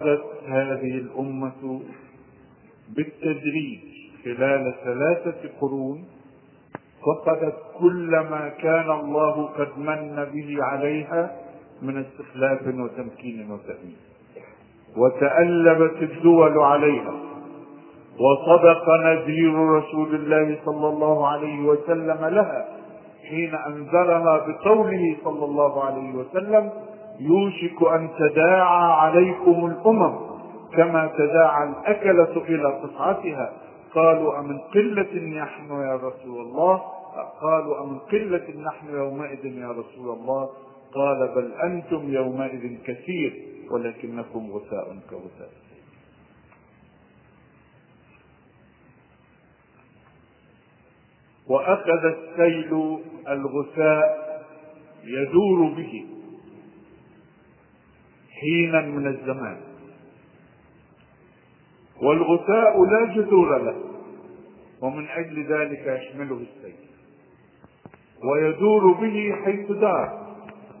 هذه الأمة بالتدريج خلال ثلاثة قرون فقدت كل ما كان الله قد من به عليها من استخلاف وتمكين وتأمين. وتألبت الدول عليها. وصدق نذير رسول الله صلى الله عليه وسلم لها حين أنذرها بقوله صلى الله عليه وسلم يوشك أن تداعى عليكم الأمم كما تداعى الأكلة إلى قطعتها قالوا أمن قلة نحن يا رسول الله؟ قالوا أمن قلة نحن يومئذ يا رسول الله؟ قال بل أنتم يومئذ كثير ولكنكم غثاء كغثاء. وأخذ السيل الغثاء يدور به. حينا من الزمان. والغثاء لا جذور له ومن أجل ذلك يحمله السيل ويدور به حيث دار.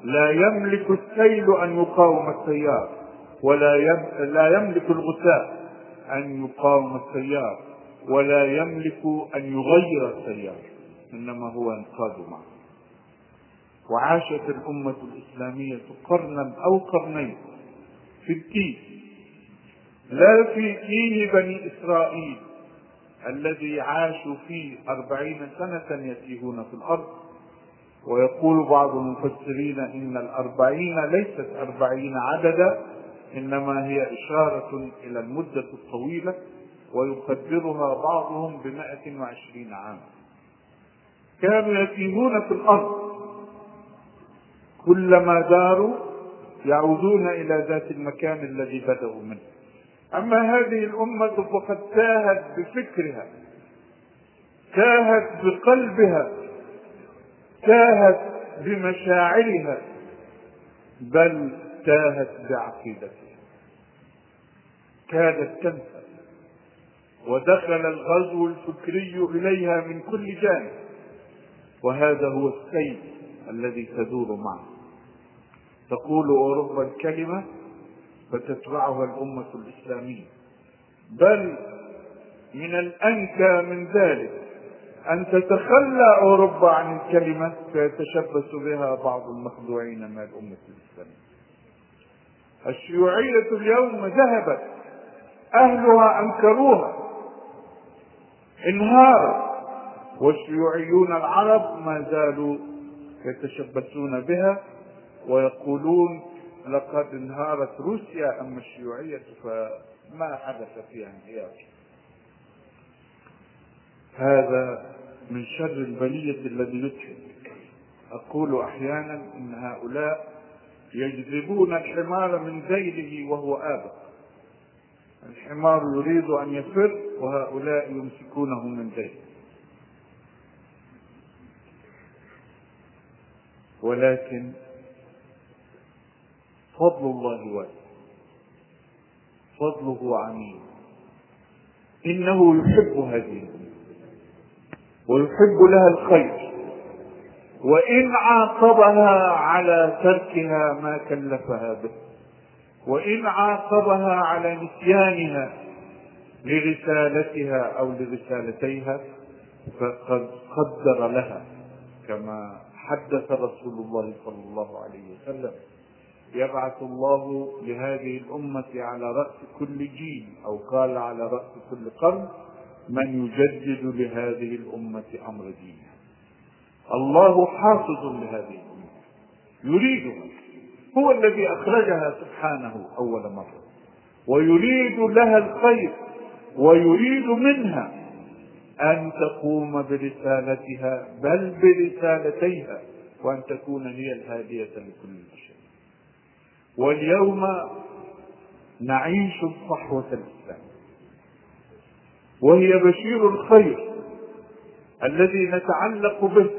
لا يملك السيل أن يقاوم التيار ولا لا يملك الغثاء أن يقاوم التيار ولا يملك أن يغير التيار إنما هو ينقاد معه. وعاشت الأمة الإسلامية قرنا أو قرنين في الدين لا في دين بني إسرائيل الذي عاشوا فيه أربعين سنة يتيهون في الأرض. ويقول بعض المفسرين إن الأربعين ليست أربعين عددا إنما هي إشارة إلى المدة الطويلة ويقدرها بعضهم بمائة وعشرين عاما. كانوا يتيهون في الأرض كلما داروا يعودون إلى ذات المكان الذي بدأوا منه. أما هذه الأمة فقد تاهت بفكرها تاهت بقلبها تاهت بمشاعرها بل تاهت بعقيدتها. كادت تنسى ودخل الغزو الفكري إليها من كل جانب. وهذا هو السيل الذي تدور معه. تقول أوروبا الكلمة فتتبعها الأمة الإسلامية. بل من الأنكى من ذلك أن تتخلى أوروبا عن الكلمة فيتشبث بها بعض المخدوعين من الأمة الإسلامية. الشيوعية اليوم ذهبت أهلها أنكروها انهارت والشيوعيون العرب ما زالوا يتشبثون بها. ويقولون لقد انهارت روسيا اما الشيوعيه فما حدث فيها انهيار. هذا من شر البلية الذي يضحك أقول أحيانا إن هؤلاء يجذبون الحمار من ذيله وهو آبق. الحمار يريد أن يفر وهؤلاء يمسكونه من ذيله ولكن فضل الله واسع. فضله عميم إنه يحب هذه ويحب لها الخير. وإن عاقبها على تركها ما كلفها به. وإن عاقبها على نسيانها لرسالتها أو لرسالتيها فقد قدر لها كما حدث رسول الله صلى الله عليه وسلم. يبعث الله لهذه الأمة على رأس كل جيل أو قال على رأس كل قرن من يجدد لهذه الأمة أمر دينها الله حافظ لهذه الأمة. يريدها هو الذي أخرجها سبحانه أول مرة. ويريد لها الخير ويريد منها أن تقوم برسالتها بل برسالتيها وأن تكون هي الهادية لكل البشر واليوم نعيش صحوة الإسلام. وهي بشير الخير الذي نتعلق به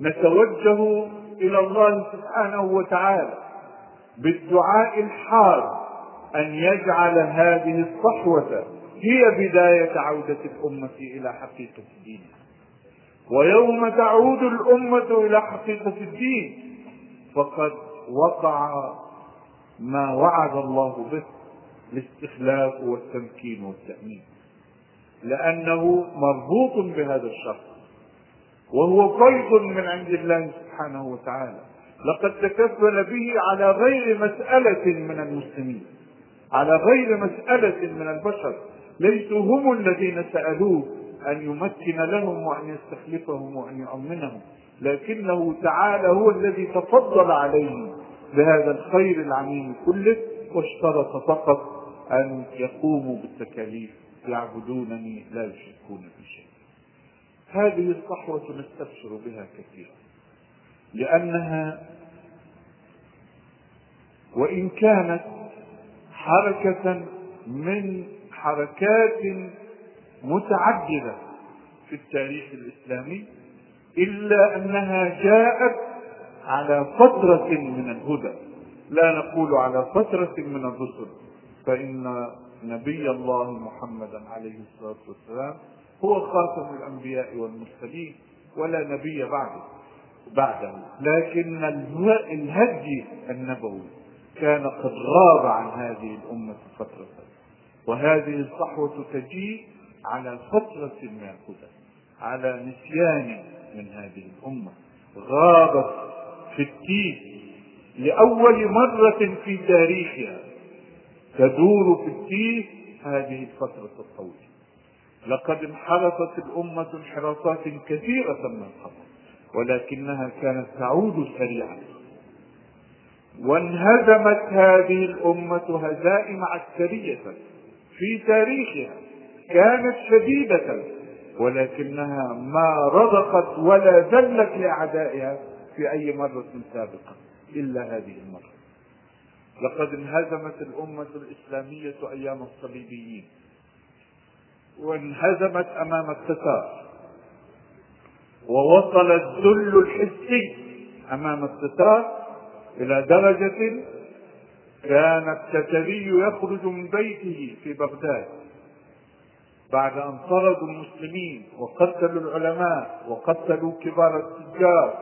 نتوجه إلى الله سبحانه وتعالى بالدعاء الحار أن يجعل هذه الصحوة هي بداية عودة الأمة إلى حقيقة الدين. ويوم تعود الأمة إلى حقيقة الدين فقد وقع ما وعد الله به الاستخلاف والتمكين والتأمين. لأنه مربوط بهذا الشرط. وهو فيض من عند الله سبحانه وتعالى. لقد تكفل به على غير مسألة من المسلمين. على غير مسألة من البشر. ليسوا هم الذين سألوه أن يمكن لهم وأن يستخلفهم وأن يؤمنهم. لكنه تعالى هو الذي تفضل عليهم بهذا الخير العميم كله واشترط فقط أن يقوموا بالتكاليف يعبدونني لا يشركون بي شيء هذه الصحوة نستبشر بها كثيرا لأنها وإن كانت حركة من حركات متعددة في التاريخ الإسلامي إلا أنها جاءت على فترة من الهدى. لا نقول على فترة من الرسل. فإن نبي الله محمدا عليه الصلاة والسلام هو خاتم الأنبياء والمرسلين ولا نبي بعده بعده. لكن الهدي النبوي كان قد غاب عن هذه الأمة فترة. وهذه الصحوة تجيء على فترة من الهدى على نسيان من هذه الأمة. غابت في التيه لأول مرة في تاريخها. تدور في التيه هذه الفترة الطويلة. لقد انحرفت الأمة انحرافات كثيرة من قبل ولكنها كانت تعود سريعا. وانهزمت هذه الأمة هزائم عسكرية في تاريخها. كانت شديدة. ولكنها ما رضخت ولا ذلت لأعدائها في أي مرة سابقة إلا هذه المرة. لقد انهزمت الأمة الإسلامية أيام الصليبيين وانهزمت أمام التتار ووصل الذل الحسي أمام التتار إلى درجة كان التتري يخرج من بيته في بغداد. بعد أن طردوا المسلمين وقتلوا العلماء وقتلوا كبار التجار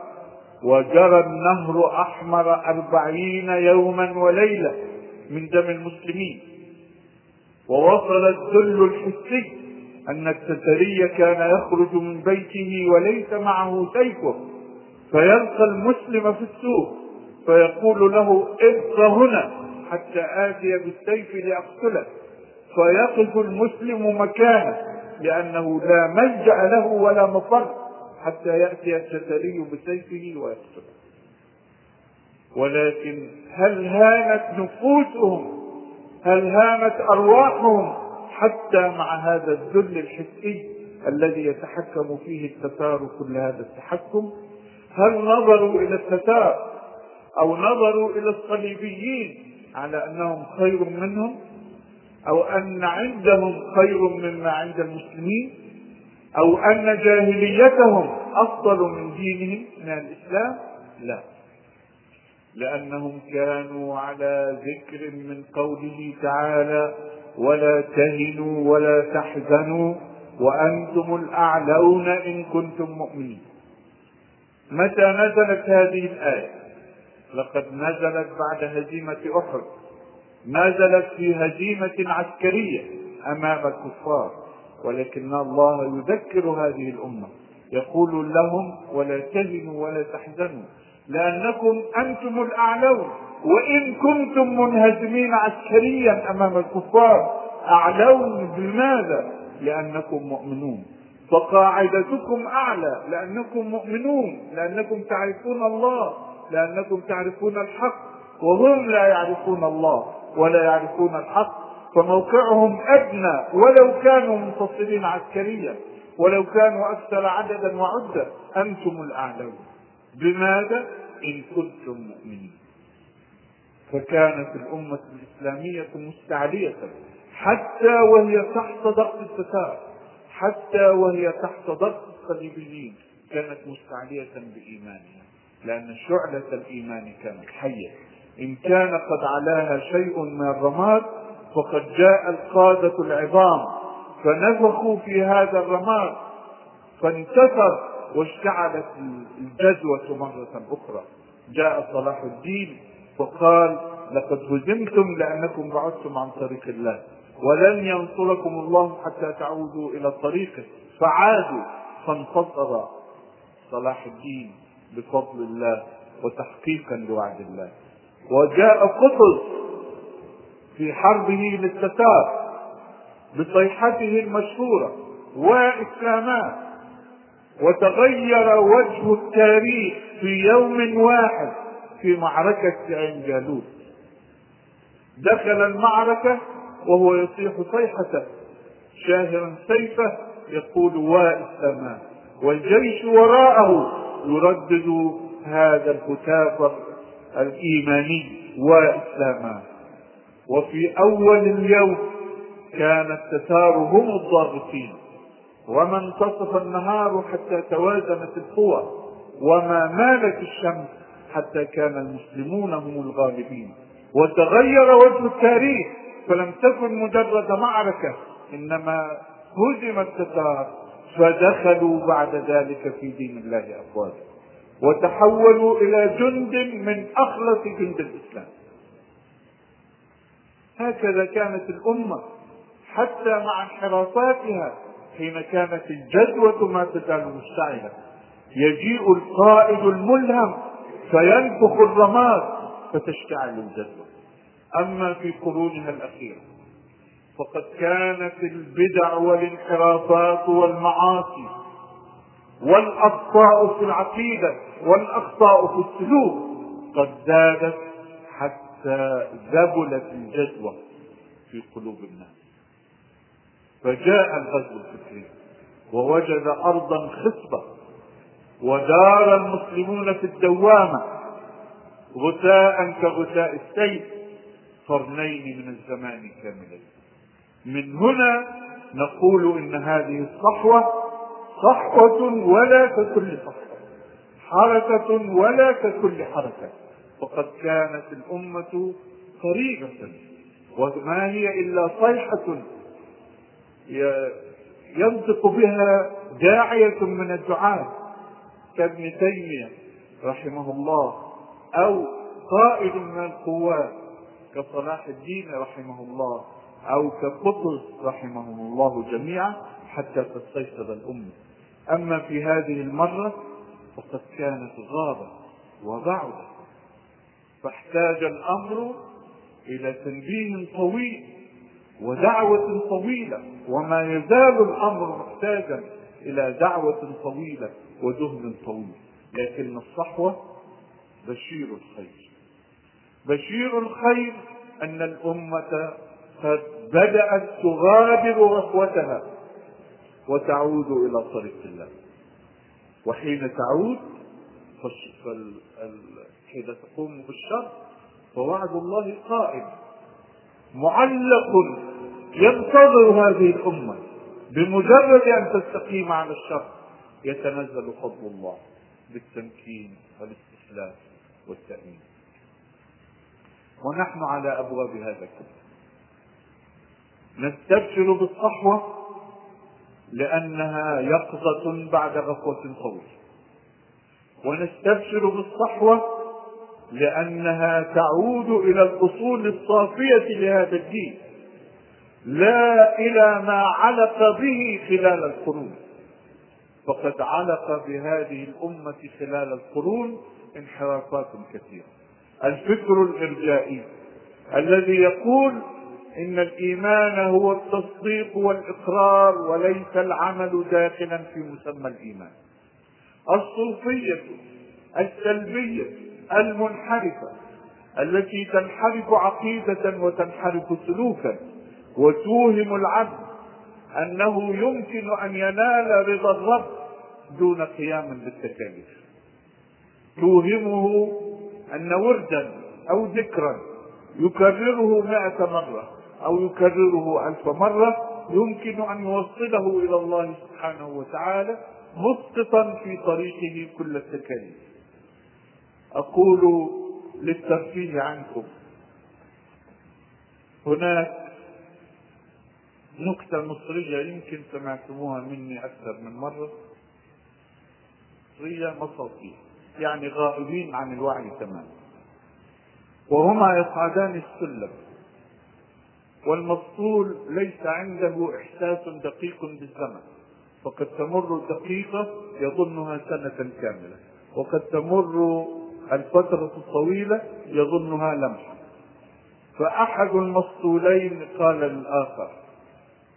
وجرى النهر أحمر أربعين يوما وليلة من دم المسلمين. ووصل الذل الحسي أن التتري كان يخرج من بيته وليس معه سيفه فيلقى المسلم في السوق فيقول له ابق هنا حتى آتي بالسيف لأقتلك فيقف المسلم مكانه لأنه لا ملجأ له ولا مفر حتى يأتي التتري بسيفه ويقتله. ولكن هل هانت نفوسهم؟ هل هانت أرواحهم حتى مع هذا الذل الحسي الذي يتحكم فيه التتار كل هذا التحكم؟ هل نظروا إلى التتار أو نظروا إلى الصليبيين على أنهم خير منهم؟ أو أن عندهم خير مما عند المسلمين أو أن جاهليتهم أفضل من دينهم من الإسلام؟ لا. لأنهم كانوا على ذكر من قوله تعالى ولا تهنوا ولا تحزنوا وأنتم الأعلون إن كنتم مؤمنين. متى نزلت هذه الآية؟ لقد نزلت بعد هزيمة أحد. نزلت في هزيمة عسكرية أمام الكفار ولكن الله يذكر هذه الأمة. يقول لهم ولا تهنوا ولا تحزنوا لأنكم أنتم الأعلون وإن كنتم منهزمين عسكريا أمام الكفار أعلون بماذا؟ لأنكم مؤمنون. فقاعدتكم أعلى لأنكم مؤمنون لأنكم تعرفون الله لأنكم تعرفون الحق وهم لا يعرفون الله. ولا يعرفون الحق فموقعهم أدنى ولو كانوا منتصرين عسكريا ولو كانوا أكثر عددا وعدة. أنتم الأعلون. بماذا؟ إن كنتم مؤمنين. فكانت الأمة الإسلامية مستعلية حتى وهي تحت ضغط التتار حتى وهي تحت ضغط الصليبيين. كانت مستعلية بإيمانها لأن شعلة الإيمان كانت حية. إن كان قد علاها شيء من الرماد فقد جاء القادة العظام فنفخوا في هذا الرماد فانتثر واشتعلت الجدوى مرة أخرى. جاء صلاح الدين وقال لقد هزمتم لأنكم بعدتم عن طريق الله ولن ينصركم الله حتى تعودوا إلى طريقه فعادوا فانتصر صلاح الدين بفضل الله وتحقيقا لوعد الله. وجاء قطز في حربه للتتار بصيحته المشهورة وإسلامات وتغير وجه التاريخ في يوم واحد في معركة عين جالوت دخل المعركة وهو يصيح صيحة شاهرا سيفه يقول وإسلاما. والجيش وراءه يردد هذا الهتاف الإيماني وإسلاما وفي أول اليوم كان التتار هم الضاغطين. وما انتصف النهار حتى توازنت القوى. وما مالت الشمس حتى كان المسلمون هم الغالبين. وتغير وجه التاريخ فلم تكن مجرد معركة إنما هزم التتار فدخلوا بعد ذلك في دين الله أفواجا وتحولوا إلى جند من أخلص جند الإسلام. هكذا كانت الأمة حتى مع انحرافاتها حين كانت الجدوى ما تزال مشتعلة يجيء القائد الملهم فينفخ الرماد فتشتعل الجدوى أما في قرونها الأخيرة فقد كانت البدع والانحرافات والمعاصي والأخطاء في العقيدة والأخطاء في السلوك قد زادت حتى ذبلت الجدوى في قلوب الناس. فجاء الغزو الفكري ووجد أرضا خصبة ودار المسلمون في الدوامة غثاء كغثاء السيف قرنين من الزمان كاملين. من هنا نقول إن هذه الصحوة صحوة ولا ككل صحوة حركة ولا ككل حركة وقد كانت الأمة طريقة وما هي إلا صيحة ينطق بها داعية من الدعاة. كابن تيمية رحمه الله أو قائد من القوات كصلاح الدين رحمه الله أو كقطز رحمهم الله جميعا حتى تستيقظ الأمة. أما في هذه المرة فقد كانت غابة وبعدة فاحتاج الأمر إلى تنبيه طويل ودعوة طويلة وما يزال الأمر محتاجا إلى دعوة طويلة ودهن طويل. لكن الصحوة بشير الخير. بشير الخير أن الأمة قد بدأت تغادر رخوتها وتعود إلى طريق الله. وحين تعود حين تقوم بالشر فوعد الله قائم. معلق ينتظر هذه الأمة. بمجرد أن تستقيم على الشر يتنزل فضل الله بالتمكين والاستسلام والتأمين. ونحن على أبواب هذا كله نستبشر بالصحوة لأنها يقظة بعد غفوة طويلة. ونستبشر بالصحوة لأنها تعود إلى الأصول الصافية لهذا الدين. لا إلى ما علق به خلال القرون. فقد علق بهذه الأمة خلال القرون انحرافات كثيرة. الفكر الإرجائي الذي يقول إن الإيمان هو التصديق والإقرار وليس العمل داخلا في مسمى الإيمان. الصوفية السلبية المنحرفة التي تنحرف عقيدة وتنحرف سلوكا وتوهم العبد أنه يمكن أن ينال رضا الرب دون قيام بالتكاليف. توهمه أن وردا أو ذكرا يكرره مائة مرة. أو يكرره ألف مرة يمكن أن يوصله إلى الله سبحانه وتعالى مسقطا في طريقه كل التكاليف. أقول للترفيه عنكم هناك نكتة مصرية يمكن سمعتموها مني أكثر من مرة مصرية مصاصين يعني غائبين عن الوعي تماما وهما يصعدان السلم. والمسطول ليس عنده إحساس دقيق بالزمن. فقد تمر دقيقة يظنها سنة كاملة. وقد تمر الفترة الطويلة يظنها لمحة. فأحد المسطولين قال للآخر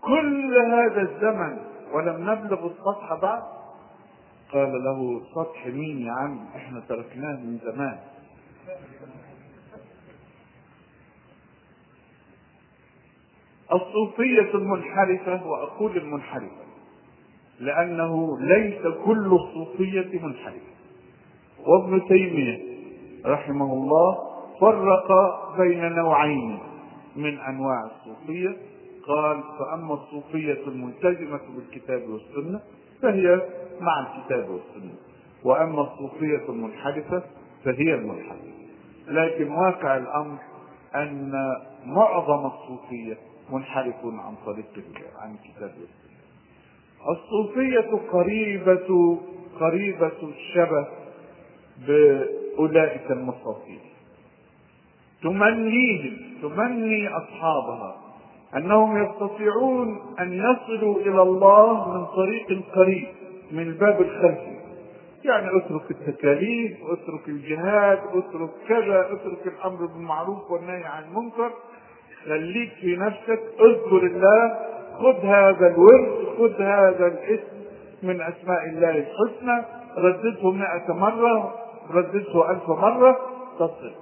كل هذا الزمن ولم نبلغ السطح بعد؟ قال له سطح مين يا عم؟ إحنا تركناه من زمان. الصوفية المنحرفة وأقول المنحرفة لأنه ليس كل الصوفية منحرفة. وابن تيمية رحمه الله فرق بين نوعين من أنواع الصوفية. قال فأما الصوفية الملتزمة بالكتاب والسنة فهي مع الكتاب والسنة وأما الصوفية المنحرفة فهي المنحرفة. لكن واقع الأمر أن معظم الصوفية منحرف عن طريق عن الكتاب والسنة الصوفية قريبة قريبة الشبه بأولئك المصافين تمنيهم تمني أصحابها أنهم يستطيعون أن يصلوا إلى الله من طريق قريب من الباب الخلفي يعني اترك التكاليف اترك الجهاد اترك كذا اترك الأمر بالمعروف والنهي عن المنكر. خليك في نفسك اذكر الله خذ هذا الورد خذ هذا الاسم من أسماء الله الحسنى ردده مئة مرة ردده ألف مرة تصل.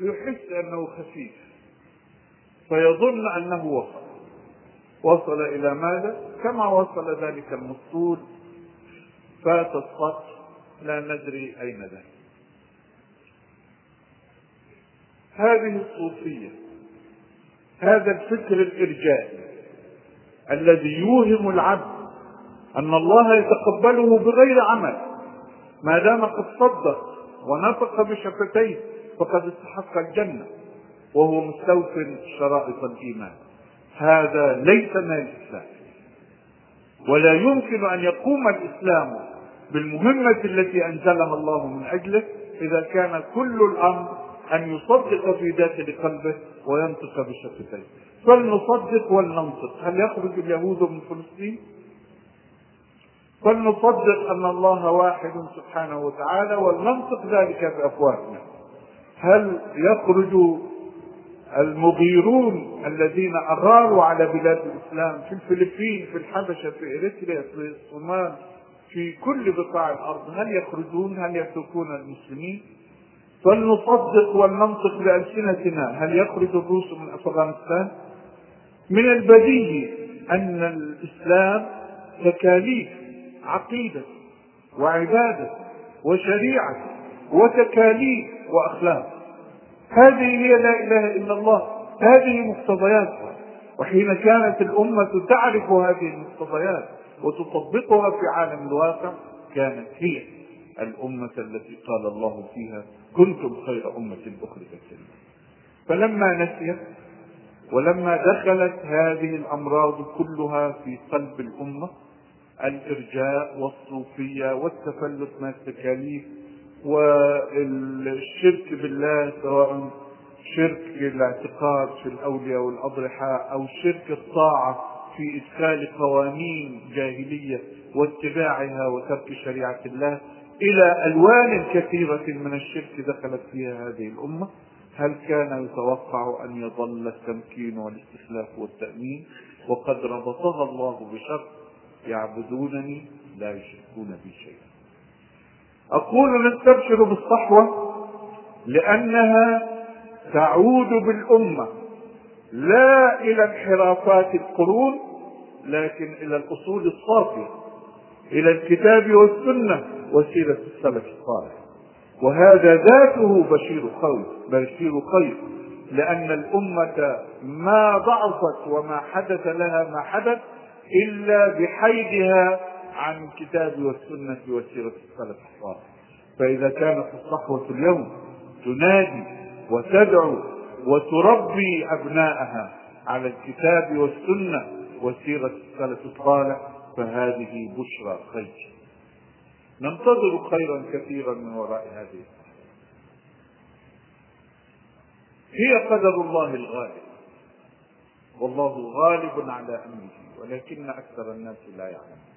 يحس أنه خفيف فيظن أنه وصل. وصل إلى ماذا؟ كما وصل ذلك المسطول فات السطح لا ندري أين ذهب هذه الصوفية هذا الفكر الإرجائي الذي يوهم العبد أن الله يتقبله بغير عمل. ما دام قد صدق ونطق بشفتيه فقد استحق الجنة وهو مستوف شرائط الإيمان. هذا ليس من الإسلام. ولا يمكن أن يقوم الإسلام بالمهمة التي أنزلها الله من أجله إذا كان كل الأمر أن يصدق في داخل قلبه وينطق بشفتيه فلنصدق ولننطق. هل يخرج اليهود من فلسطين؟ فلنصدق أن الله واحد سبحانه وتعالى ولننطق ذلك بأفواهنا هل يخرج المغيرون الذين أغاروا على بلاد الإسلام في الفلبين في الحبشة في إريتريا في الصومال في كل بقاع الأرض هل يخرجون؟ هل يتركون المسلمين؟ فلنصدق ولننطق بألسنتنا. هل يخرج الروس من أفغانستان؟ من البديهي أن الإسلام تكاليف عقيدة وعبادة وشريعة وتكاليف وأخلاق. هذه هي لا إله إلا الله. هذه مقتضياتها وحين كانت الأمة تعرف هذه المقتضيات وتطبقها في عالم الواقع كانت هي. الأمة التي قال الله فيها كنتم خير أمة أخرجت للناس فلما نسيت ولما دخلت هذه الأمراض كلها في قلب الأمة الإرجاء والصوفية والتفلت من التكاليف والشرك بالله سواء شرك الاعتقاد في الأولياء والأضرحاء أو شرك الطاعة في إدخال قوانين جاهلية واتباعها وترك شريعة الله إلى ألوان كثيرة من الشرك دخلت فيها هذه الأمة. هل كان يتوقع أن يظل التمكين والاستخلاف والتأمين؟ وقد ربطها الله بشرط يعبدونني لا يشركون بي شيئا. أقول نستبشر بالصحوة لأنها تعود بالأمة لا إلى انحرافات القرون لكن إلى الأصول الصافية. إلى الكتاب والسنة وسيرة السلف الصالح. وهذا ذاته بشير خير بشير خير لأن الأمة ما ضعفت وما حدث لها ما حدث إلا بحيدها عن الكتاب والسنة وسيرة السلف الصالح. فإذا كانت الصحوة اليوم تنادي وتدعو وتربي أبناءها على الكتاب والسنة وسيرة السلف الصالح فهذه بشرى خير ننتظر خيرا كثيرا من وراء هذه هي قدر الله الغالب. والله غالب على أمره ولكن أكثر الناس لا يعلمون.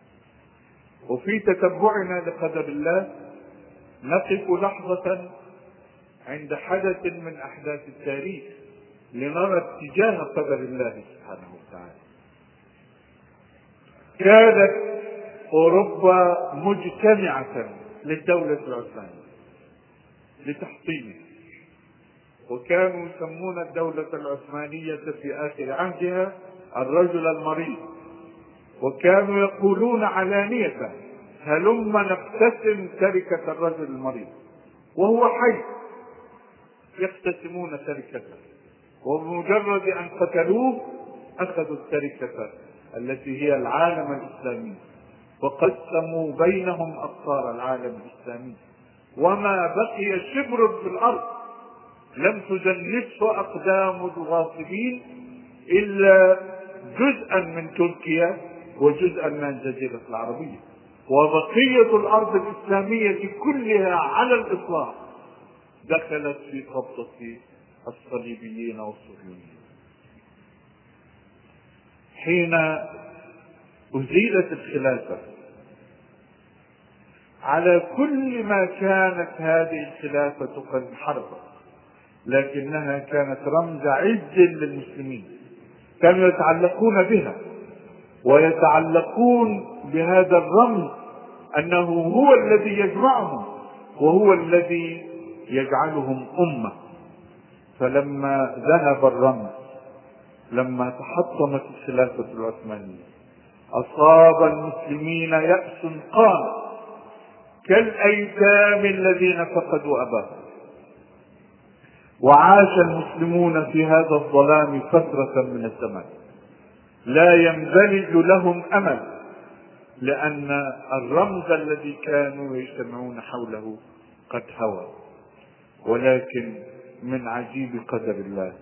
وفي تتبعنا لقدر الله نقف لحظة عند حدث من أحداث التاريخ لنرى اتجاه قدر الله سبحانه وتعالى. كانت أوروبا مجتمعة للدولة العثمانية لتحطيمها وكانوا يسمون الدولة العثمانية في آخر عهدها الرجل المريض. وكانوا يقولون علانية هلم نقتسم تركة الرجل المريض؟ وهو حي يقتسمون تركته وبمجرد أن قتلوه أخذوا التركة التي هي العالم الإسلامي. وقسموا بينهم أقطار العالم الإسلامي. وما بقي شبر في الأرض لم تجنسه أقدام الغاصبين إلا جزءا من تركيا وجزءا من الجزيرة العربية. وبقية الأرض الإسلامية كلها على الإطلاق دخلت في قبضة الصليبيين والصهيونيين. حين أزيلت الخلافة. على كل ما كانت هذه الخلافة قد حربت لكنها كانت رمز عز للمسلمين كانوا يتعلقون بها ويتعلقون بهذا الرمز أنه هو الذي يجمعهم وهو الذي يجعلهم أمة. فلما ذهب الرمز لما تحطمت الخلافة العثمانية أصاب المسلمين يأس قام كالأيتام الذين فقدوا أباهم. وعاش المسلمون في هذا الظلام فترة من الزمان. لا ينبلج لهم أمل لأن الرمز الذي كانوا يجتمعون حوله قد هوى. ولكن من عجيب قدر الله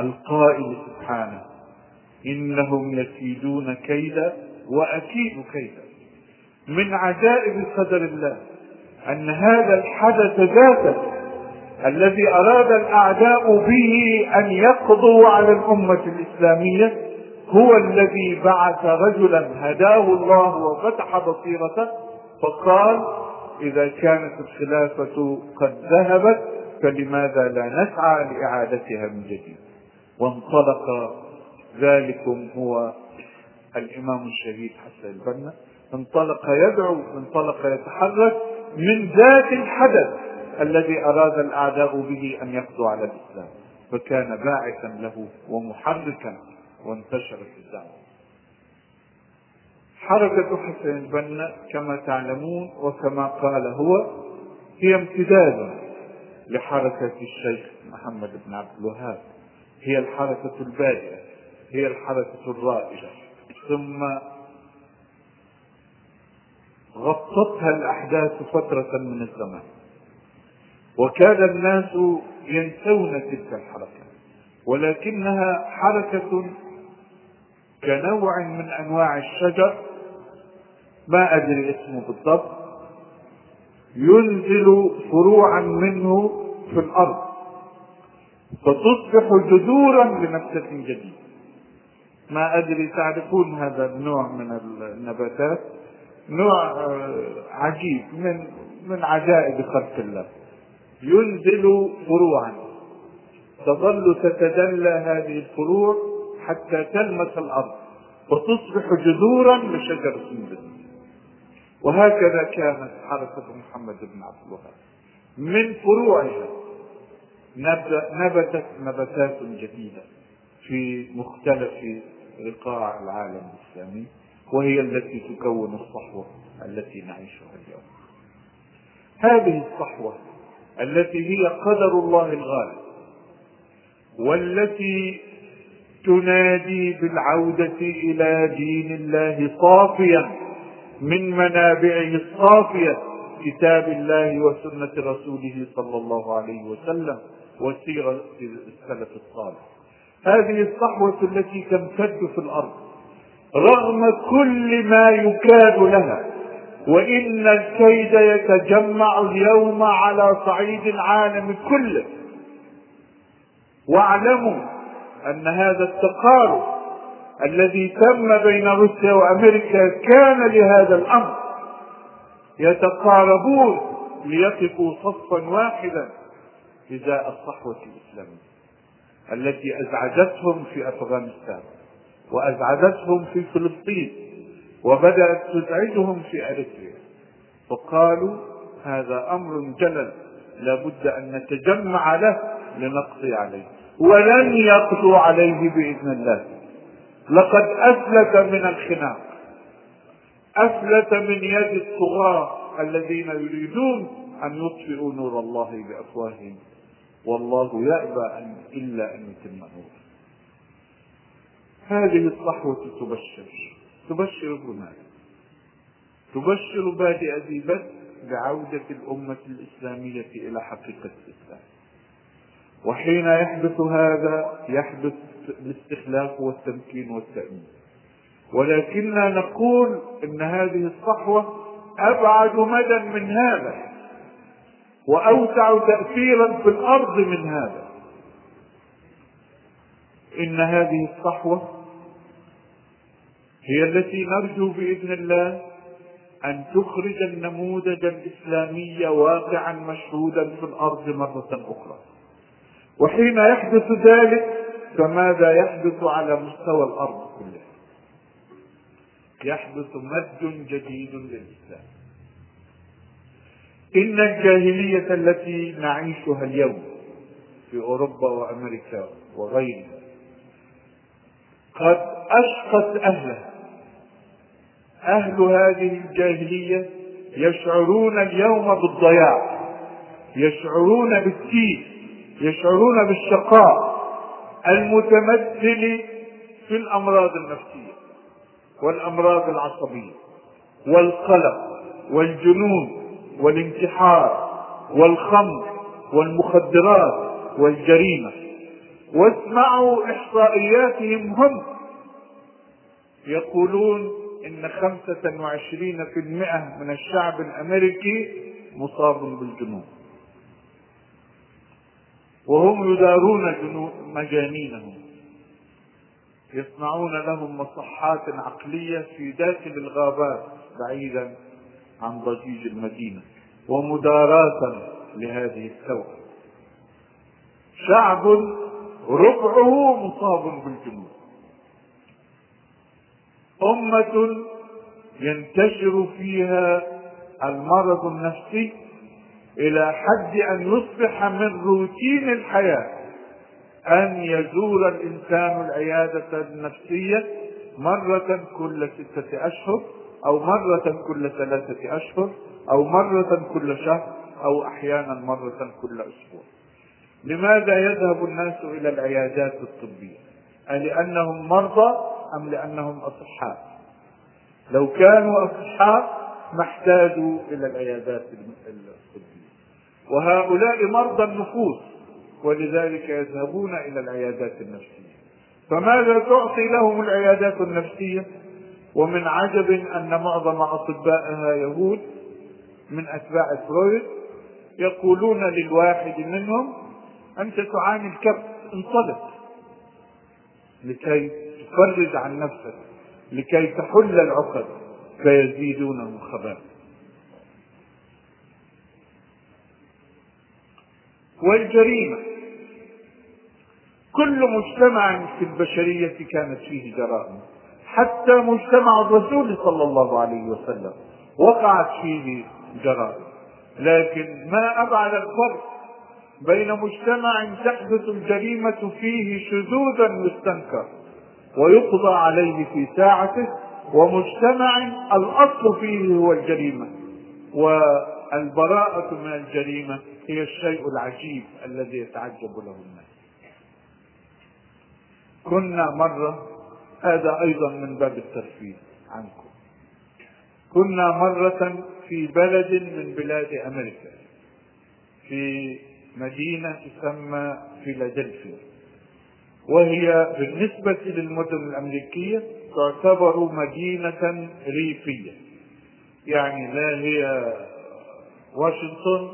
القائل سبحانه إنهم يكيدون كيدا وأكيد كيدا. من عجائب قدر الله أن هذا الحدث ذاته الذي أراد الأعداء به أن يقضوا على الأمة الإسلامية هو الذي بعث رجلا هداه الله وفتح بصيرته فقال إذا كانت الخلافة قد ذهبت فلماذا لا نسعى لإعادتها من جديد؟ وانطلق ذلكم هو الإمام الشهيد حسن البنا. انطلق يدعو انطلق يتحرك من ذات الحدث الذي أراد الأعداء به أن يقضوا على الإسلام. فكان باعثا له ومحركا وانتشرت الدعوة. حركة حسن البنا كما تعلمون وكما قال هو هي امتداد لحركة الشيخ محمد بن عبد الوهاب. هي الحركة البادئة هي الحركة الرائجة. ثم غطتها الأحداث فترة من الزمان. وكان الناس ينسون تلك الحركة ولكنها حركة كنوع من أنواع الشجر ما أدري اسمه بالضبط ينزل فروعا منه في الأرض. فتصبح جذورا لنبتة جديدة. ما أدري تعرفون هذا النوع من النباتات؟ نوع عجيب من من عجائب خلق الله. ينزل فروعا. تظل تتدلى هذه الفروع حتى تلمس الأرض. وتصبح جذورا لشجر السندس وهكذا كانت حركة محمد بن عبد الوهاب. من فروعها نبتت نباتات جديدة في مختلف رقاع العالم الإسلامي وهي التي تكون الصحوة التي نعيشها اليوم. هذه الصحوة التي هي قدر الله الغالب والتي تنادي بالعودة إلى دين الله صافيا من منابعه الصافية كتاب الله وسنة رسوله صلى الله عليه وسلم. وسيرة السلف الصالح. هذه الصحوة التي تمتد في الأرض رغم كل ما يكاد لها وإن الكيد يتجمع اليوم على صعيد العالم كله. واعلموا أن هذا التقارب الذي تم بين روسيا وأمريكا كان لهذا الأمر. يتقاربون ليقفوا صفا واحدا. ازاء الصحوة الاسلاميه التي أزعجتهم في أفغانستان وأزعجتهم في فلسطين وبدأت تزعجهم في أريتريا فقالوا هذا أمر جلل لابد أن نتجمع له لنقضي عليه ولن يقضوا عليه بإذن الله. لقد أفلت من الخناق أفلت من يد الطغاه الذين يريدون أن يطفئوا نور الله بأفواههم. والله يأبى أن إلا أن يتم نوره هذه الصحوة تبشر. تبشر بماذا؟ تبشر بادئ ذي بدء بعودة الأمة الإسلامية إلى حقيقة الإسلام. وحين يحدث هذا يحدث الاستخلاف والتمكين والتأمين. ولكننا نقول إن هذه الصحوة أبعد مدى من هذا. وأوسع تاثيرا في الأرض من هذا. إن هذه الصحوة هي التي نرجو بإذن الله أن تخرج النموذج الإسلامي واقعا مشهودا في الأرض مرة أخرى. وحين يحدث ذلك فماذا يحدث على مستوى الأرض كلها؟ يحدث مد جديد للإسلام. إن الجاهلية التي نعيشها اليوم في أوروبا وأمريكا وغيرها قد أشقت أهلها. أهل هذه الجاهلية يشعرون اليوم بالضياع يشعرون بالتيه يشعرون بالشقاء المتمثل في الأمراض النفسية والأمراض العصبية والقلق والجنون والانتحار والخمر والمخدرات والجريمة. واسمعوا إحصائياتهم هم. يقولون في المئة من الشعب الأمريكي مصاب بالجنون. وهم يدارون مجانينهم. يصنعون لهم مصحات عقلية في داخل الغابات بعيدا عن ضجيج المدينة ومداراة لهذه الثورة. شعب ربعه مصاب بالجنون. أمة ينتشر فيها المرض النفسي إلى حد أن يصبح من روتين الحياة أن يزور الإنسان العيادة النفسية مرة كل ستة أشهر أو مرة كل ثلاثة أشهر أو مرة كل شهر أو أحيانا مرة كل أسبوع. لماذا يذهب الناس إلى العيادات الطبية؟ ألأنهم مرضى أم لأنهم أصحاء؟ لو كانوا أصحاء ما احتاجوا إلى العيادات الطبية. وهؤلاء مرضى النفوس ولذلك يذهبون إلى العيادات النفسية. فماذا تعطي لهم العيادات النفسية؟ ومن عجب أن معظم أطبائها يهود من أتباع فرويد يقولون للواحد منهم أنت تعاني الكبت انطلق لكي تفرج عن نفسك لكي تحل العقد فيزيدونه خباث والجريمة كل مجتمع في البشرية كانت فيه جرائم. حتى مجتمع الرسول صلى الله عليه وسلم. وقعت فيه جرائم. لكن ما أبعد الفرق بين مجتمع تحدث الجريمة فيه شذوذا يستنكر ويقضى عليه في ساعته ومجتمع الأصل فيه هو الجريمة. والبراءة من الجريمة هي الشيء العجيب الذي يتعجب له الناس. كنا مرة هذا أيضا من باب الترفيه عنكم. كنا مرة في بلد من بلاد أمريكا في مدينة تسمى فيلادلفيا وهي بالنسبة للمدن الأمريكية تعتبر مدينة ريفية يعني لا هي واشنطن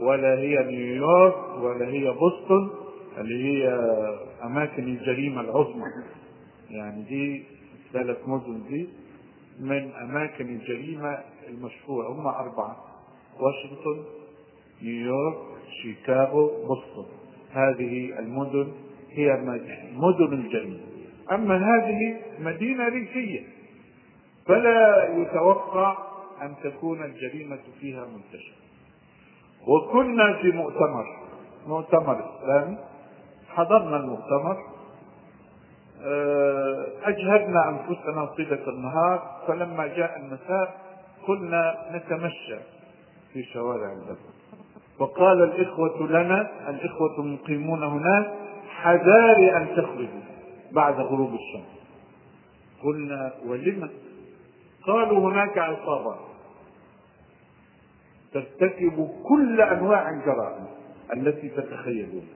ولا هي نيويورك ولا هي بoston اللي هي أماكن الجريمة العظمى. يعني دي ثلاث مدن دي من أماكن الجريمة المشهورة. هم أربعة واشنطن نيويورك شيكاغو بوسطن. هذه المدن هي مدن الجريمة. أما هذه مدينة ريفية فلا يتوقع أن تكون الجريمة فيها منتشرة. وكنا في مؤتمر مؤتمر إسلامي حضرنا المؤتمر. أجهدنا أنفسنا طيلة النهار فلما جاء المساء قلنا نتمشى في شوارع البلد وقال الإخوة لنا الإخوة المقيمون هناك حذار أن تخرجوا بعد غروب الشمس. قلنا ولم؟ قالوا هناك عصابات ترتكب كل أنواع الجرائم التي تتخيلون.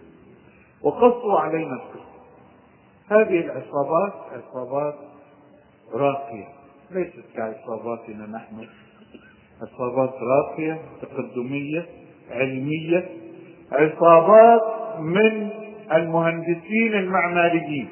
وقصوا علينا القصة. هذه العصابات عصابات راقية. ليست كعصاباتنا نحن. عصابات راقية تقدمية علمية. عصابات من المهندسين المعماريين.